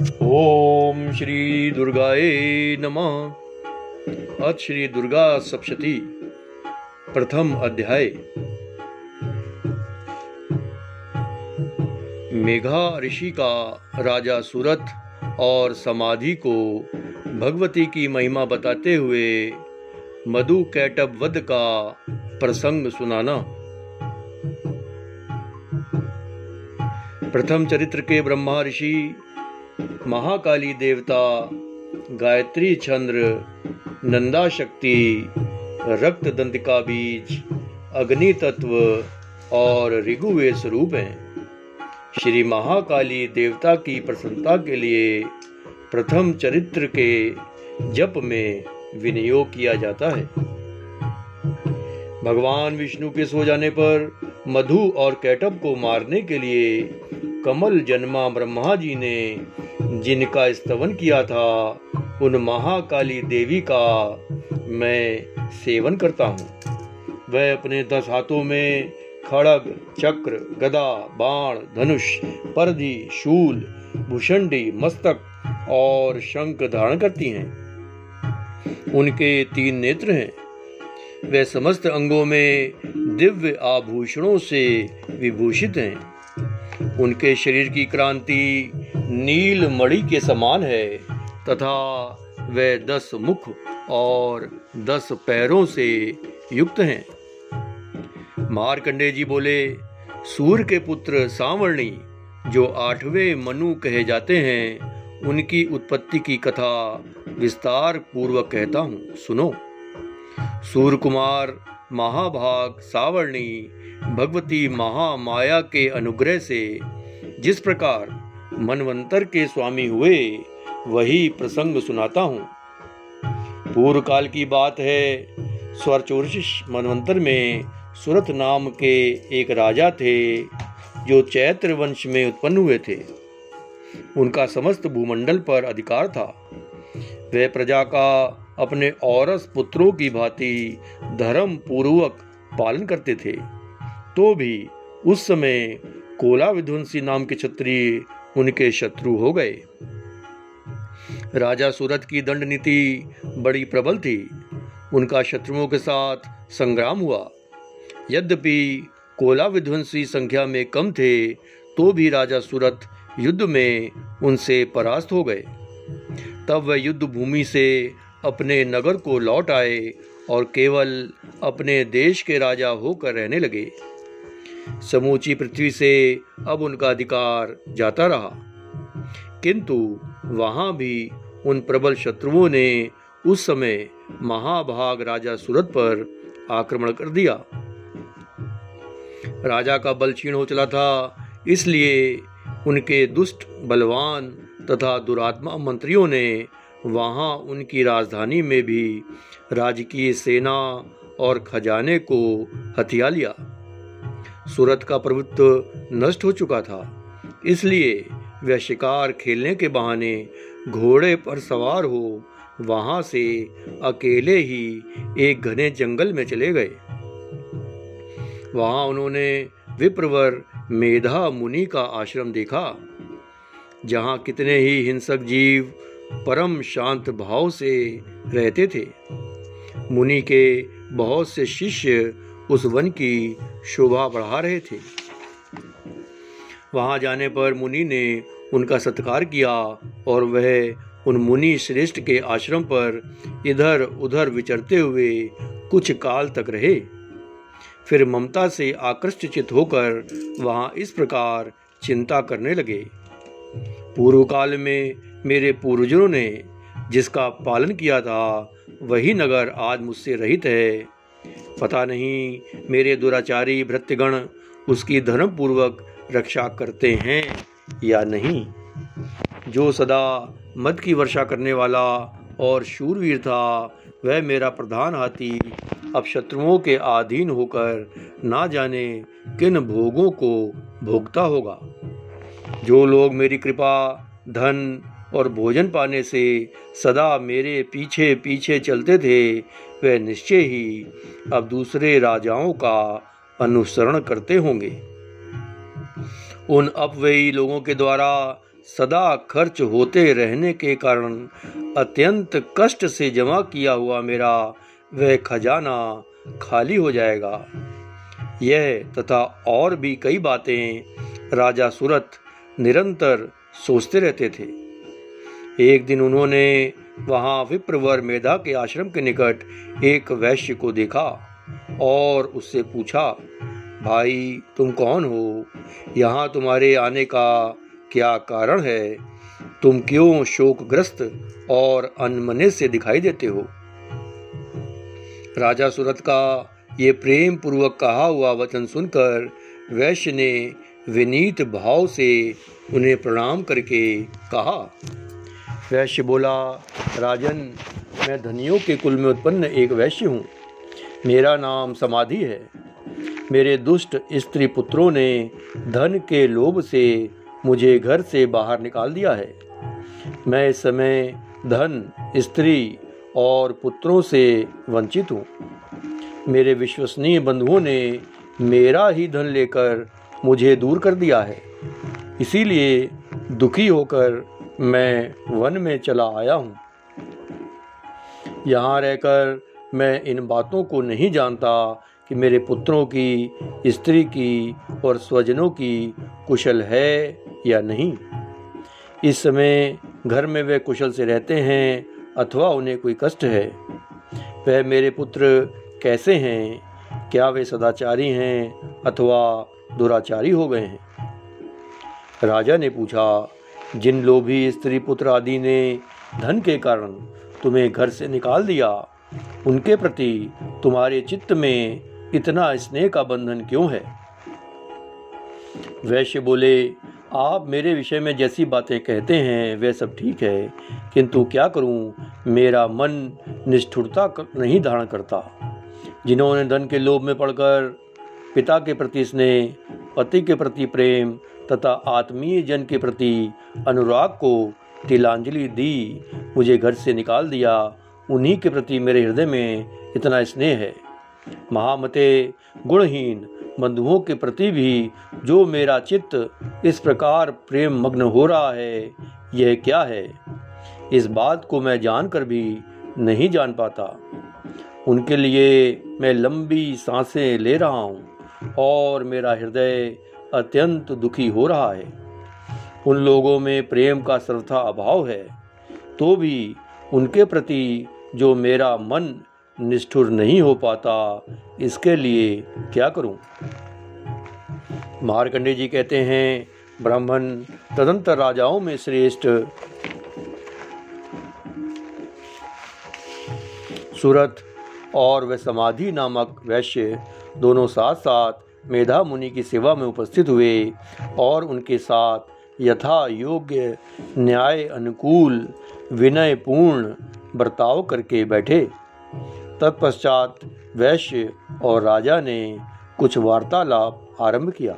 ओम श्री दुर्गाए नमः। अथ श्री दुर्गा सप्तती प्रथम अध्याय। मेघा ऋषि का राजा सूरत और समाधि को भगवती की महिमा बताते हुए मधु कैटब वध का प्रसंग सुनाना। प्रथम चरित्र के ब्रह्मा ऋषि महाकाली देवता, गायत्री चंद्र, नंदा शक्ति रक्त दंतिका बीज, अग्नि तत्व और ऋगुवेद स्वरूप हैं। श्री महाकाली देवता की प्रसन्नता के लिए प्रथम चरित्र के जप में विनियोग किया जाता है। भगवान विष्णु के सो जाने पर मधु और कैटब को मारने के लिए कमल जन्मा ब्रह्मा जी ने जिनका स्तवन किया था, उन महाकाली देवी का मैं सेवन करता हूँ। वह अपने दस हाथों में खड़ग, चक्र, गदा, बाण, धनुष परधि शूल, भूषंडी, मस्तक और शंख धारण करती हैं। उनके तीन नेत्र हैं। वे समस्त अंगों में दिव्य आभूषणों से विभूषित हैं। उनके शरीर की क्रांति नील मणि के समान है, तथा वे दस मुख और दस पैरों से युक्त हैं। मारकंडे जी बोले सूर्य के पुत्र सावर्णी, जो आठवें मनु कहे जाते हैं, उनकी उत्पत्ति की कथा विस्तार पूर्वक कहता हूँ, सुनो। सूर्य कुमार महाभाग सावर्णी भगवती महामाया के अनुग्रह से जिस प्रकार मनवंतर के स्वामी हुए, वही प्रसंग सुनाता हूँ। पूर्व काल की बात है स्वरचोरशिष मनवंतर में सुरत नाम के एक राजा थे, जो चैत्र वंश में उत्पन्न हुए थे। उनका समस्त भूमंडल पर अधिकार था। वे प्रजा का अपने औरस पुत्रों की भांति धर्म पूर्वक पालन करते थे। तो भी उस समय कोला विध्वंसी नाम के क्षत्रिय उनके शत्रु हो गए। राजा सूरत की दंड नीति बड़ी प्रबल थी। उनका शत्रुओं के साथ संग्राम हुआ। यद्यपि कोला विध्वंसी संख्या में कम थे तो भी राजा सूरत युद्ध में उनसे परास्त हो गए। तब वह युद्ध भूमि से अपने नगर को लौट आए और केवल अपने देश के राजा होकर रहने लगे। समूची पृथ्वी से अब उनका अधिकार जाता रहा। किंतु वहाँ भी उन प्रबल शत्रुओं ने उस समय महाभाग राजा सूरत पर आक्रमण कर दिया। राजा का बल क्षीण हो चला था, इसलिए उनके दुष्ट, बलवान तथा दुरात्मा मंत्रियों ने वहाँ उनकी राजधानी में भी राजकीय सेना और खजाने को हथिया लिया। सूरत का प्रभुत्व नष्ट हो चुका था, इसलिए वह शिकार खेलने के बहाने घोड़े पर सवार हो वहाँ से अकेले ही एक घने जंगल में चले गए। वहाँ उन्होंने विप्रवर मेधा मुनि का आश्रम देखा, जहाँ कितने ही हिंसक जीव परम शांत भाव से रहते थे। मुनि के बहुत से शिष्य उस वन की शोभा बढ़ा रहे थे। वहाँ जाने पर मुनि ने उनका सत्कार किया और वह उन मुनि श्रेष्ठ के आश्रम पर इधर उधर विचरते हुए कुछ काल तक रहे। फिर ममता से आकृष्ट चित होकर वहाँ इस प्रकार चिंता करने लगे। पूर्व काल में मेरे पूर्वजों ने जिसका पालन किया था, वही नगर आज मुझसे रहित है। पता नहीं मेरे दुराचारी भृत्यगण उसकी धर्म पूर्वक रक्षा करते हैं या नहीं। जो सदा मद की वर्षा करने वाला और शूरवीर था, वह मेरा प्रधान हाथी अब शत्रुओं के अधीन होकर ना जाने किन भोगों को भोगता होगा। जो लोग मेरी कृपा, धन और भोजन पाने से सदा मेरे पीछे पीछे चलते थे वे निश्चय ही अब दूसरे राजाओं का अनुसरण करते होंगे। उन अपव्ययी लोगों के द्वारा सदा खर्च होते रहने के कारण अत्यंत कष्ट से जमा किया हुआ मेरा वह खजाना खाली हो जाएगा। यह तथा और भी कई बातें राजा सूरत निरंतर सोचते रहते थे। एक दिन उन्होंने वहाँ विप्रवर मेधा के आश्रम के निकट एक वैश्य को देखा और उससे पूछा, भाई, तुम कौन हो? यहाँ तुम्हारे आने का क्या कारण है? तुम क्यों शोकग्रस्त और अनमने से दिखाई देते हो? राजा सूरत का ये प्रेम पूर्वक कहा हुआ वचन सुनकर वैश्य ने विनीत भाव से उन्हें प्रणाम करके कहा वैश्य बोला, राजन, मैं धनियों के कुल में उत्पन्न एक वैश्य हूँ। मेरा नाम समाधि है। मेरे दुष्ट स्त्री पुत्रों ने धन के लोभ से मुझे घर से बाहर निकाल दिया है। मैं इस समय धन, स्त्री और पुत्रों से वंचित हूँ। मेरे विश्वसनीय बंधुओं ने मेरा ही धन लेकर मुझे दूर कर दिया है। इसीलिए दुखी होकर मैं वन में चला आया हूँ। यहाँ रहकर मैं इन बातों को नहीं जानता कि मेरे पुत्रों की, स्त्री की और स्वजनों की कुशल है या नहीं। इस समय घर में वे कुशल से रहते हैं अथवा उन्हें कोई कष्ट है। वह मेरे पुत्र कैसे हैं? क्या वे सदाचारी हैं अथवा दुराचारी हो गए हैं? राजा ने पूछा जिन लोभी स्त्री पुत्र आदि ने धन के कारण तुम्हें घर से निकाल दिया, उनके प्रति तुम्हारे चित्त में इतना स्नेह का बंधन क्यों है? वैश्य बोले, आप मेरे विषय में जैसी बातें कहते हैं वह सब ठीक है, किंतु क्या करूँ? मेरा मन निष्ठुरता नहीं धारण करता। जिन्होंने धन के लोभ में पड़कर पिता के प्रति स्नेह, पति के प्रति प्रेम तथा आत्मीय जन के प्रति अनुराग को तिलांजलि दी, मुझे घर से निकाल दिया। उन्हीं के प्रति मेरे हृदय में इतना स्नेह है। महामते, गुणहीन बंधुओं के प्रति भी जो मेरा चित्त इस प्रकार प्रेम मग्न हो रहा है, यह क्या है? इस बात को मैं जानकर भी नहीं जान पाता। उनके लिए मैं लंबी साँसें ले रहा हूँ और मेरा हृदय अत्यंत दुखी हो रहा है उन लोगों में प्रेम का सर्वथा अभाव है तो भी उनके प्रति जो मेरा मन निष्ठुर नहीं हो पाता, इसके लिए क्या करूँ? मारकंडे जी कहते हैं, ब्राह्मण तदंतर राजाओं में श्रेष्ठ सूरत और वे समाधि नामक वैश्य दोनों साथ साथ मेधा मुनि की सेवा में उपस्थित हुए और उनके साथ यथा योग्य न्याय अनुकूल विनयपूर्ण बर्ताव करके बैठे। तत्पश्चात वैश्य और राजा ने कुछ वार्तालाप आरंभ किया।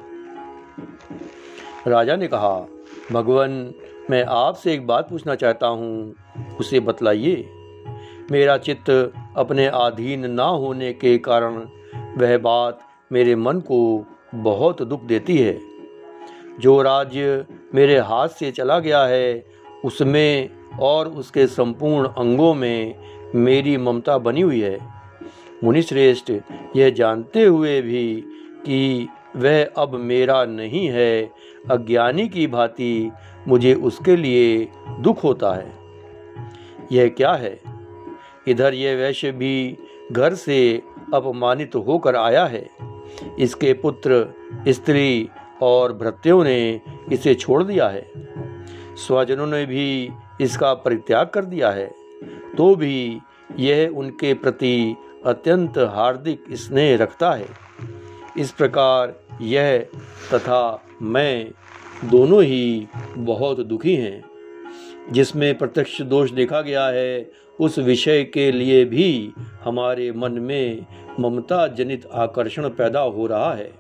राजा ने कहा, भगवान, मैं आपसे एक बात पूछना चाहता हूँ, उसे बतलाइए। मेरा चित्त अपने अधीन ना होने के कारण वह बात मेरे मन को बहुत दुख देती है। जो राज्य मेरे हाथ से चला गया है, उसमें और उसके संपूर्ण अंगों में मेरी ममता बनी हुई है। मुनिश्रेष्ठ, यह जानते हुए भी कि वह अब मेरा नहीं है, अज्ञानी की भांति मुझे उसके लिए दुख होता है। यह क्या है? इधर यह वैश्य भी घर से अपमानित होकर आया है। इसके पुत्र, स्त्री और भृत्यों ने इसे छोड़ दिया है। स्वजनों ने भी इसका परित्याग कर दिया है। तो भी यह उनके प्रति अत्यंत हार्दिक स्नेह रखता है। इस प्रकार यह तथा मैं दोनों ही बहुत दुखी हैं। जिसमें प्रत्यक्ष दोष देखा गया है उस विषय के लिए भी हमारे मन में ममता जनित आकर्षण पैदा हो रहा है।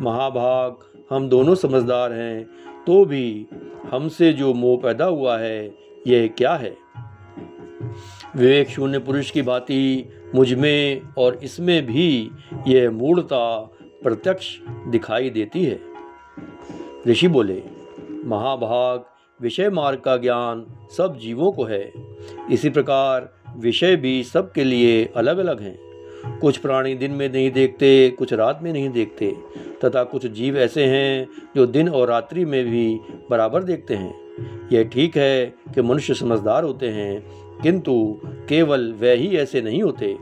महाभाग, हम दोनों समझदार हैं तो भी हमसे जो मोह पैदा हुआ है, यह क्या है? विवेक शून्य पुरुष की भांति मुझमें और इसमें भी यह मूढ़ता प्रत्यक्ष दिखाई देती है। ऋषि बोले, महाभाग विषय मार्ग का ज्ञान सब जीवों को है। इसी प्रकार विषय भी सबके लिए अलग अलग हैं। कुछ प्राणी दिन में नहीं देखते, कुछ रात में नहीं देखते, तथा कुछ जीव ऐसे हैं जो दिन और रात्रि में भी बराबर देखते हैं। यह ठीक है कि मनुष्य समझदार होते हैं, किंतु केवल वह ही ऐसे नहीं होते।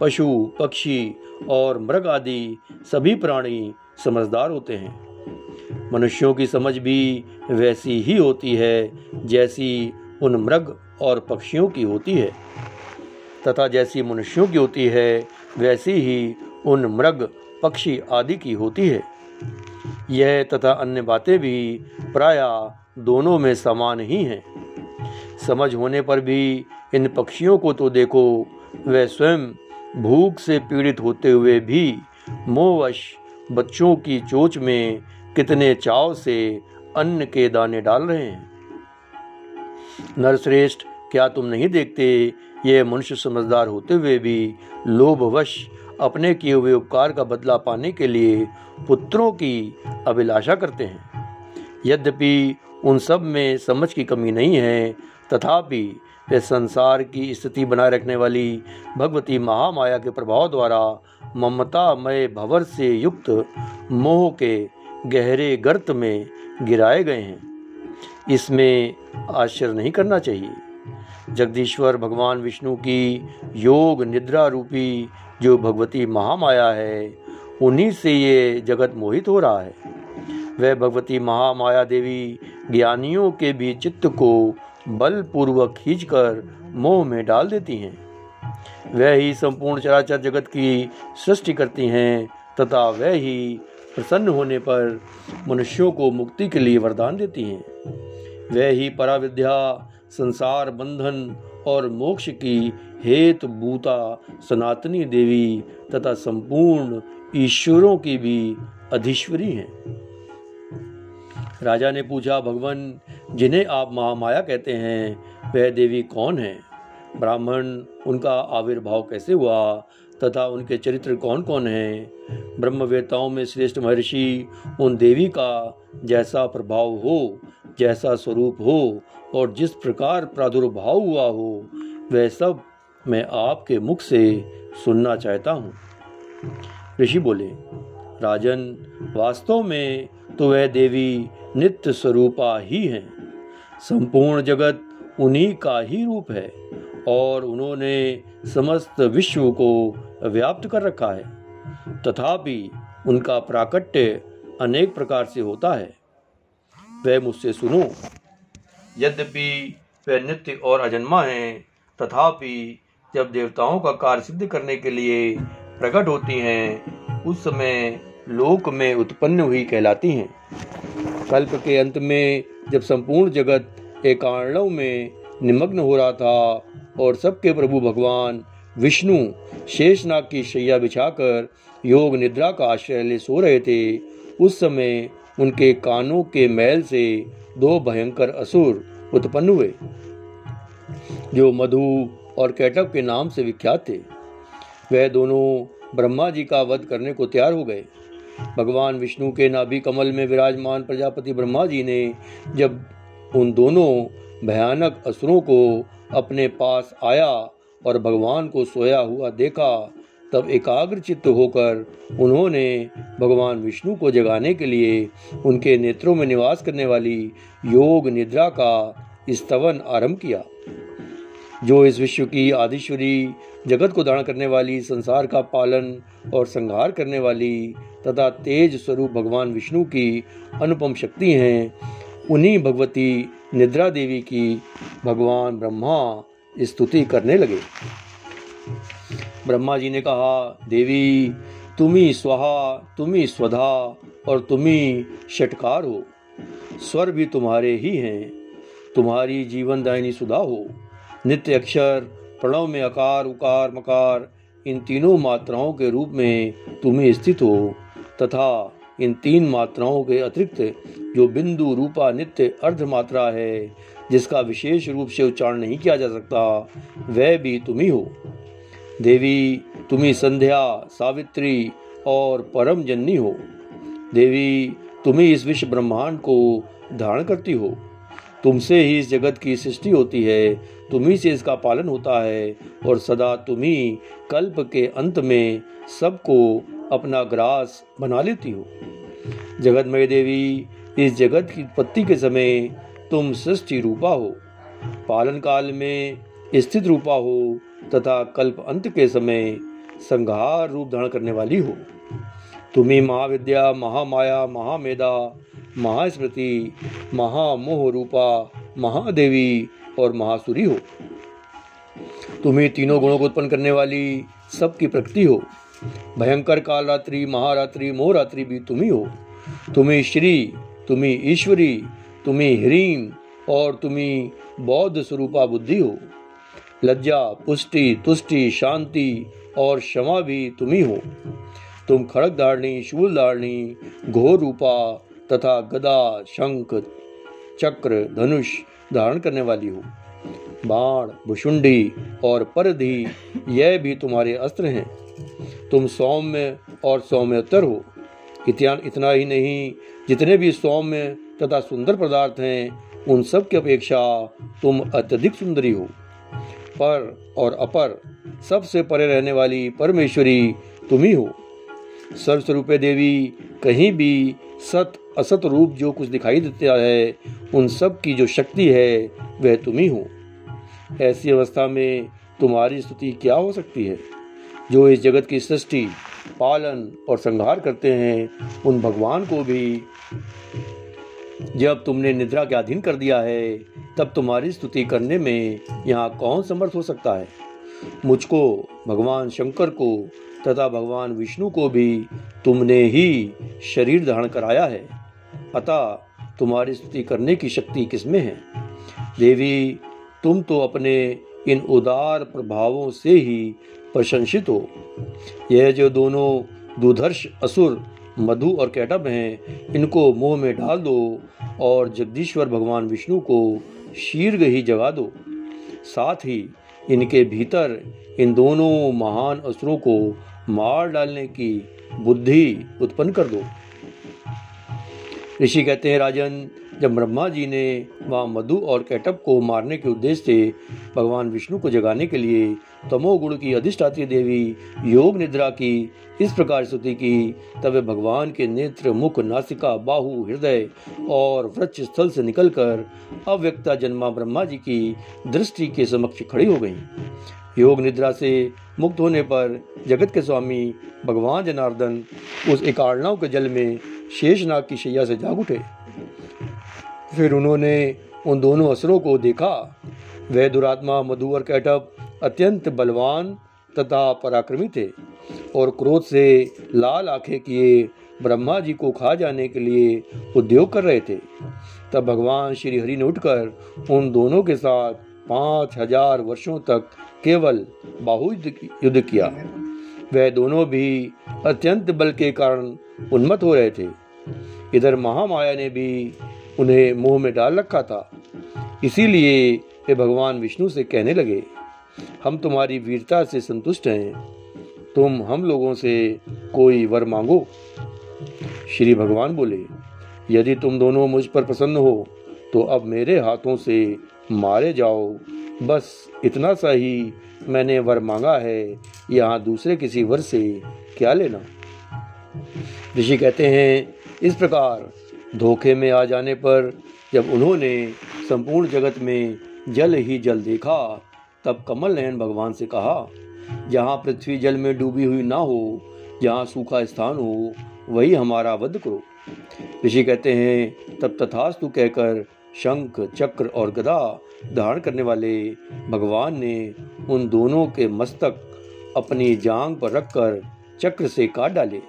पशु, पक्षी और मृग आदि सभी प्राणी समझदार होते हैं। मनुष्यों की समझ भी वैसी ही होती है जैसी उन मृग और पक्षियों की होती है। तथा जैसी मनुष्यों की होती है, वैसी ही उन मृग, पक्षी आदि की होती है। यह तथा अन्य बातें भी प्राय दोनों में समान ही हैं। समझ होने पर भी इन पक्षियों को तो देखो वे स्वयं भूख से पीड़ित होते हुए भी मोहवश बच्चों की चोच में कितने चाव से अन्न के दाने डाल रहे हैं। नरश्रेष्ठ क्या तुम नहीं देखते ये मनुष्य समझदार होते हुए भी लोभवश अपने किए हुए उपकार का बदला पाने के लिए पुत्रों की अभिलाषा करते हैं? यद्यपि उन सब में समझ की कमी नहीं है, तथापि वे संसार की स्थिति बनाए रखने वाली भगवती महामाया के प्रभाव द्वारा ममतामय भवर से युक्त मोह के गहरे गर्त में गिराए गए हैं। इसमें आश्चर्य नहीं करना चाहिए। जगदीश्वर भगवान विष्णु की योग निद्रा रूपी जो भगवती महामाया है, उन्हीं से ये जगत मोहित हो रहा है। वह भगवती महामाया देवी ज्ञानियों के भी चित्त को बलपूर्वक खींचकर मोह में डाल देती हैं। वह ही संपूर्ण चराचर जगत की सृष्टि करती हैं, तथा वह ही प्रसन्न होने पर मनुष्यों को मुक्ति के लिए वरदान देती हैं। वह ही पराविद्या संसार बंधन और मोक्ष की हेतु भूता सनातनी देवी तथा संपूर्ण ईश्वरों की भी अधीश्वरी हैं। राजा ने पूछा, भगवान, जिन्हें आप महामाया कहते हैं, वह देवी कौन है? ब्राह्मण, उनका आविर्भाव कैसे हुआ? तथा उनके चरित्र कौन कौन हैं? ब्रह्मवेताओं में श्रेष्ठ महर्षि उन देवी का जैसा प्रभाव हो, जैसा स्वरूप हो और जिस प्रकार प्रादुर्भाव हुआ हो, वह सब मैं आपके मुख से सुनना चाहता हूँ। ऋषि बोले, राजन, वास्तव में तो वह देवी नित्य स्वरूपा ही है। संपूर्ण जगत उन्हीं का ही रूप है। और उन्होंने समस्त विश्व को व्याप्त कर रखा है। तथापि उनका प्राकट्य अनेक प्रकार से होता है। वह मुझसे सुनो, यद्यपि वे नित्य और अजन्मा हैं, तथापि जब देवताओं का कार्य सिद्ध करने के लिए प्रकट होती हैं, उस समय लोक में उत्पन्न हुई कहलाती हैं। कल्प के अंत में जब संपूर्ण जगत एकाणव में निमग्न हो रहा था और सबके प्रभु भगवान विष्णु शेषनाग की शैया बिछाकर योग निद्रा का आश्रय ले सो रहे थे। उस समय उनके कानों के मैल से दो भयंकर असुर उत्पन्न हुए, जो मधु और कैटव के नाम से विख्यात थे। वह दोनों ब्रह्मा जी का वध करने को तैयार हो गए। भगवान विष्णु के नाभि कमल में विराजमान प्रजापति ब्रह्मा जी ने जब उन दोनों भयानक असुरों को अपने पास आया और भगवान को सोया हुआ देखा, तब एकाग्र चित्त होकर उन्होंने भगवान विष्णु को जगाने के लिए उनके नेत्रों में निवास करने वाली योग निद्रा का स्तवन आरंभ किया। जो इस विश्व की आदिश्वरी जगत को दान करने वाली, संसार का पालन और संहार करने वाली तथा तेज स्वरूप भगवान विष्णु की अनुपम शक्ति हैं, उन्हीं भगवती निद्रा देवी की भगवान ब्रह्मा स्तुति करने लगे। ब्रह्मा जी ने कहा, देवी तुम्ही स्वाहा तुम्ही स्वधा और तुम्ही षटकार हो। स्वर भी तुम्हारे ही हैं। तुम्हारी जीवन दायनी सुधा हो। नित्य अक्षर, प्रणव में अकार, उकार, मकार, इन तीनों मात्राओं के रूप में तुम्हें स्थित हो। तथा इन तीन मात्राओं के अतिरिक्त जो बिंदु रूपा नित्य अर्ध मात्रा है, जिसका विशेष रूप से उच्चारण नहीं किया जा सकता, वह भी तुम ही हो। देवी तुम्ही संध्या, सावित्री और परम जननी हो। देवी तुम्ही इस विश्व ब्रह्मांड को धारण करती हो। तुमसे ही इस जगत की सृष्टि होती है तुम्ही से इसका पालन होता है, और सदा तुम्ही कल्प के अंत में सबको अपना ग्रास बना लेती हो। जगतमय देवी, इस जगत की उत्पत्ति के समय तुम सृष्टि रूपा हो। पालन काल में स्थित रूपा हो तथा कल्प अंत के समय संघार रूप धारण करने वाली हो। तुम्ही महाविद्या, महामाया, महामेधा, महास्मृति, महामोह रूपा, महादेवी और महासुरी हो। तुम्हें तीनों गुणों को उत्पन्न करने वाली सबकी प्रकृति हो। भयंकर काल रात्रि महारात्रि, मोहरात्रि भी तुम्ही हो। तुम्ही श्री, तुम्ही ईश्वरी, तुम्ही ह्रीम और तुम्ही बौद्ध स्वरूपा बुद्धि हो। लज्जा, पुष्टि, तुष्टि, शांति और क्षमा भी तुम्ही हो। तुम खड़क धारणी, शूल धारणी, घोर रूपा तथा गदा, शंख, चक्र, धनुष धारण करने वाली हो। बाण, भुषुंडी और परधि, यह भी तुम्हारे अस्त्र हैं। तुम सौम्य और सौम्यतर हो। इतना ही नहीं, जितने भी सौम्य तथा सुंदर पदार्थ हैं, उन सब की अपेक्षा तुम अत्यधिक सुंदरी हो। पर और अपर सबसे परे रहने वाली परमेश्वरी तुम ही हो। सर्वस्वरूपे देवी, कहीं भी सत असत रूप जो कुछ दिखाई देता है, उन सब की जो शक्ति है, वह तुम ही हो। ऐसी अवस्था में तुम्हारी स्तुति क्या हो सकती है? जो इस जगत की सृष्टि, पालन और संहार करते हैं, उन भगवान को भी। जब तुमने निद्रा के अधीन कर दिया है, तब तुम्हारी स्तुति करने में यहाँ कौन समर्थ हो सकता है? मुझको, भगवान शंकर को तथा भगवान विष्णु को भी तुमने ही शरीर धारण कराया है। अतः तुम्हारी स्तुति करने की शक्ति किसमें है? देवी, तुम तो अपने इन उदार प्रभावों से ही प्रशंसित हो। यह जो दोनों दुधर्ष, असुर, मधु और कैटअप हैं, इनको मुँह में डाल दो और जगदीश्वर भगवान विष्णु को शीर्घ ही जगा दो। साथ ही इनके भीतर इन दोनों महान असुरों को मार डालने की बुद्धि उत्पन्न कर दो। ऋषि कहते हैं, राजन जब ब्रह्मा जी ने वहाँ मधु और कैटअप को मारने के उद्देश्य से भगवान विष्णु को जगाने के लिए तमोगुण की अधिष्ठात्री देवी योग निद्रा की, इस प्रकार स्तुति की, तब भगवान के नेत्र, मुख, नासिका, बाहु, हृदय और वृक्ष स्थल से निकलकर अव्यक्ता जन्मा ब्रह्मा जी की दृष्टि के समक्ष खड़ी हो गई। योग निद्रा से मुक्त होने पर जगत के स्वामी भगवान जनार्दन उस एकाड़नाव के जल में शेषनाग की शैया से जाग उठे। फिर उन्होंने उन दोनों असुरों को देखा। वह दुरात्मा, मधु और कैटअप अत्यंत बलवान तथा पराक्रमी थे और क्रोध से लाल आँखें किए ब्रह्मा जी को खा जाने के लिए उद्योग कर रहे थे। तब भगवान श्री हरि ने उठकर उन दोनों के साथ पाँच हज़ार वर्षों तक केवल बाहु युद्ध किया। वह दोनों भी अत्यंत बल के कारण उन्मत्त हो रहे थे। इधर महामाया ने भी उन्हें मुँह में डाल रखा था। इसीलिए वे भगवान विष्णु से कहने लगे, हम तुम्हारी वीरता से संतुष्ट हैं। तुम हम लोगों से कोई वर मांगो? श्री भगवान बोले, यदि तुम दोनों मुझ पर प्रसन्न हो तो अब मेरे हाथों से मारे जाओ। बस इतना सा ही मैंने वर मांगा है, यहाँ दूसरे किसी वर से क्या लेना? ऋषि कहते हैं, इस प्रकार धोखे में आ जाने पर जब उन्होंने संपूर्ण जगत में जल ही जल देखा, तब कमल नयन भगवान से कहा, जहाँ पृथ्वी जल में डूबी हुई ना हो, जहाँ सूखा स्थान हो, वही हमारा वध करो। ऋषि कहते हैं, तब तथास्तु कहकर शंख, चक्र और गदा धारण करने वाले भगवान ने उन दोनों के मस्तक अपनी जांग पर रखकर चक्र से काट डाले।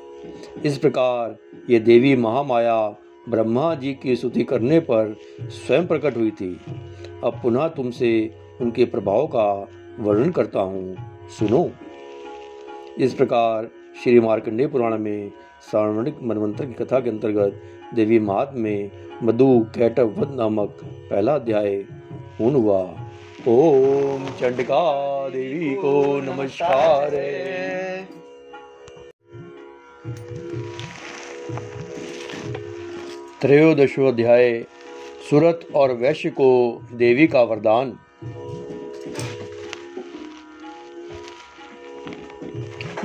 इस प्रकार ये देवी महामाया ब्रह्मा जी की स्तुति करने पर स्वयं प्रकट हुई थी। अब पुनः तुमसे उनके प्रभाव का वर्णन करता हूँ। सुनो। इस प्रकार श्री मार्कंडेय पुराण में सार्वणिक मनवंतर की कथा के अंतर्गत देवी महात्म में मधु कैटव नामक पहला अध्याय पूर्ण हुआ। ओम चंडिका देवी को नमस्कार। अध्याय, सूरत और वैश्य को देवी का वरदान।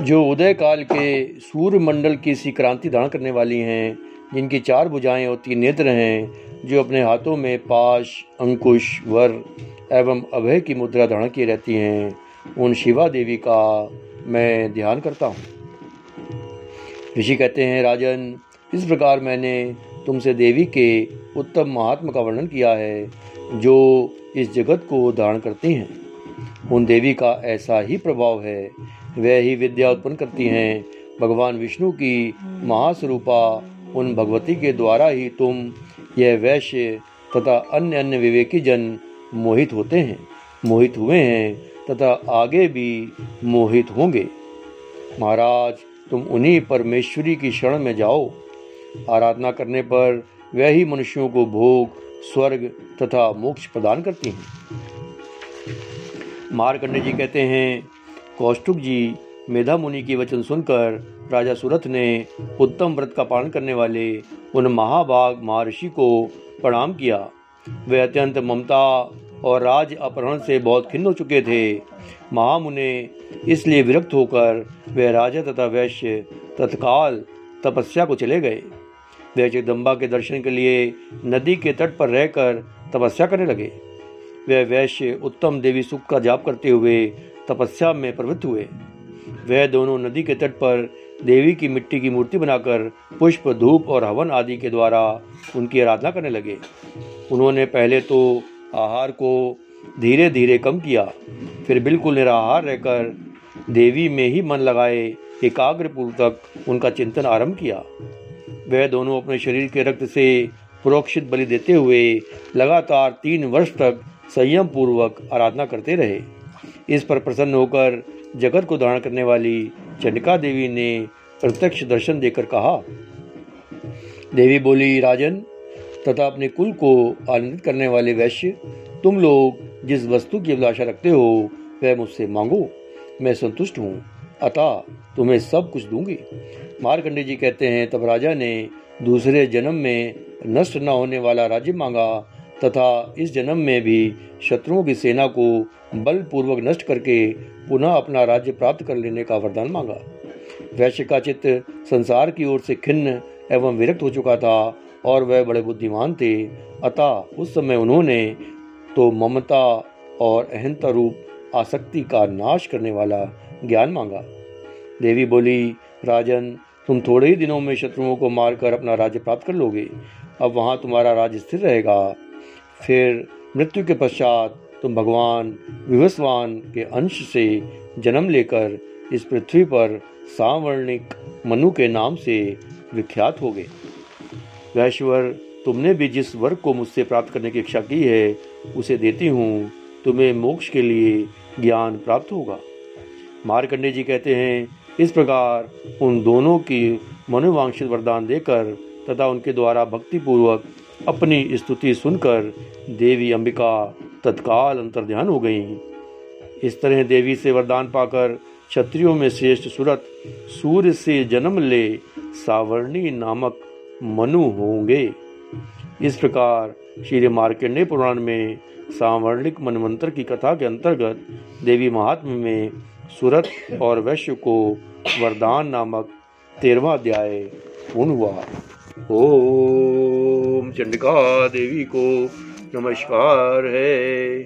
जो उदय काल के सूर्य मंडल की सी क्रांति धारण करने वाली हैं, जिनकी चार भुजाएँ और तीन नेत्र हैं, जो अपने हाथों में पाश, अंकुश, वर एवं अभय की मुद्रा धारण की रहती हैं, उन शिवा देवी का मैं ध्यान करता हूँ। ऋषि कहते हैं, राजन, इस प्रकार मैंने तुमसे देवी के उत्तम महात्मा का वर्णन किया है, जो इस जगत को धारण करती हैं। उन देवी का ऐसा ही प्रभाव है, वह ही विद्या उत्पन्न करती हैं। भगवान विष्णु की महास्वरूपा उन भगवती के द्वारा ही तुम यह वैश्य तथा अन्य अन्य विवेकी जन मोहित होते हैं। मोहित हुए हैं, तथा आगे भी मोहित होंगे। महाराज, तुम उन्हीं परमेश्वरी की शरण में जाओ। आराधना करने पर वह ही मनुष्यों को भोग, स्वर्ग तथा मोक्ष प्रदान करती हैं। मारकंडे जी कहते हैं कौष्टुक जी, मेधा मुनि की वचन सुनकर राजा सूरत ने उत्तम व्रत का पालन करने वाले उन महाभाग महर्षि को प्रणाम किया। वे अत्यंत ममता और राज अपहरण से बहुत खिन्न हो चुके थे। महामुने इसलिए विरक्त होकर वे राजा तथा वैश्य तत्काल तपस्या को चले गए। वे जगदम्बा के दर्शन के लिए नदी के तट पर रहकर तपस्या करने लगे। वे वैश्य उत्तम देवी सुख का जाप करते हुए तपस्या में प्रवृत्त हुए। वह दोनों नदी के तट पर देवी की मिट्टी की मूर्ति बनाकर पुष्प, धूप और हवन आदि के द्वारा उनकी आराधना करने लगे। उन्होंने पहले तो आहार को धीरे धीरे कम किया, फिर बिल्कुल निराहार रहकर देवी में ही मन लगाए, एकाग्र पूर्वक उनका चिंतन आरंभ किया। वह दोनों अपने शरीर के रक्त से पुरोक्षित बलि देते हुए लगातार तीन वर्ष तक संयम पूर्वक आराधना करते रहे। इस पर प्रसन्न होकर जगत को धारण करने वाली चंडिका देवी ने प्रत्यक्ष दर्शन देकर कहा, देवी बोली, राजन, तथा अपने कुल को आनंदित करने वाले वैश्य, तुम लोग जिस वस्तु की अभिलाषा रखते हो, वह मुझसे मांगो। मैं संतुष्ट हूँ। अतः, तुम्हें सब कुछ दूँगी। मारकंडे जी कहते हैं, तब राजा ने दूसरे जन्म में नष्ट न होने वाला राज्य मांगा, तथा इस जन्म में भी शत्रुओं की सेना को बलपूर्वक नष्ट करके पुनः अपना राज्य प्राप्त कर लेने का वरदान मांगा। वैश्य का चित्त संसार की ओर से खिन्न एवं विरक्त हो चुका था, और वह बड़े बुद्धिमान थे। अतः, उस समय उन्होंने तो ममता और अहंता रूप आसक्ति का नाश करने वाला ज्ञान मांगा। देवी बोली, राजन, तुम थोड़े ही दिनों में शत्रुओं को मारकर अपना राज्य प्राप्त कर लोगे। अब वहाँ तुम्हारा राज्य स्थिर रहेगा। फिर मृत्यु के पश्चात तुम भगवान विवस्वान के अंश से जन्म लेकर इस पृथ्वी पर सावर्णिक मनु के नाम से विख्यात हो गए। वैश्वर, तुमने भी जिस वर्ग को मुझसे प्राप्त करने की इच्छा की है, उसे देती हूँ। तुम्हें मोक्ष के लिए ज्ञान प्राप्त होगा। मारकंडे जी कहते हैं, इस प्रकार उन दोनों की मनोवांक्षित वरदान देकर तथा उनके द्वारा भक्तिपूर्वक अपनी स्तुति सुनकर देवी अंबिका तत्काल अंतर्ध्यान हो गईं। इस तरह देवी से वरदान पाकर क्षत्रियों में श्रेष्ठ सुरत, सूर्य से जन्म ले सावर्णी नामक मनु होंगे। इस प्रकार श्री मार्कंडे पुराण में सावर्णिक मनमंत्र की कथा के अंतर्गत देवी महात्म में सूरत और वैश्य को वरदान नामक तेरवा अध्याय पूर्ण हुआ। ओम चंडिका देवी को नमस्कार है।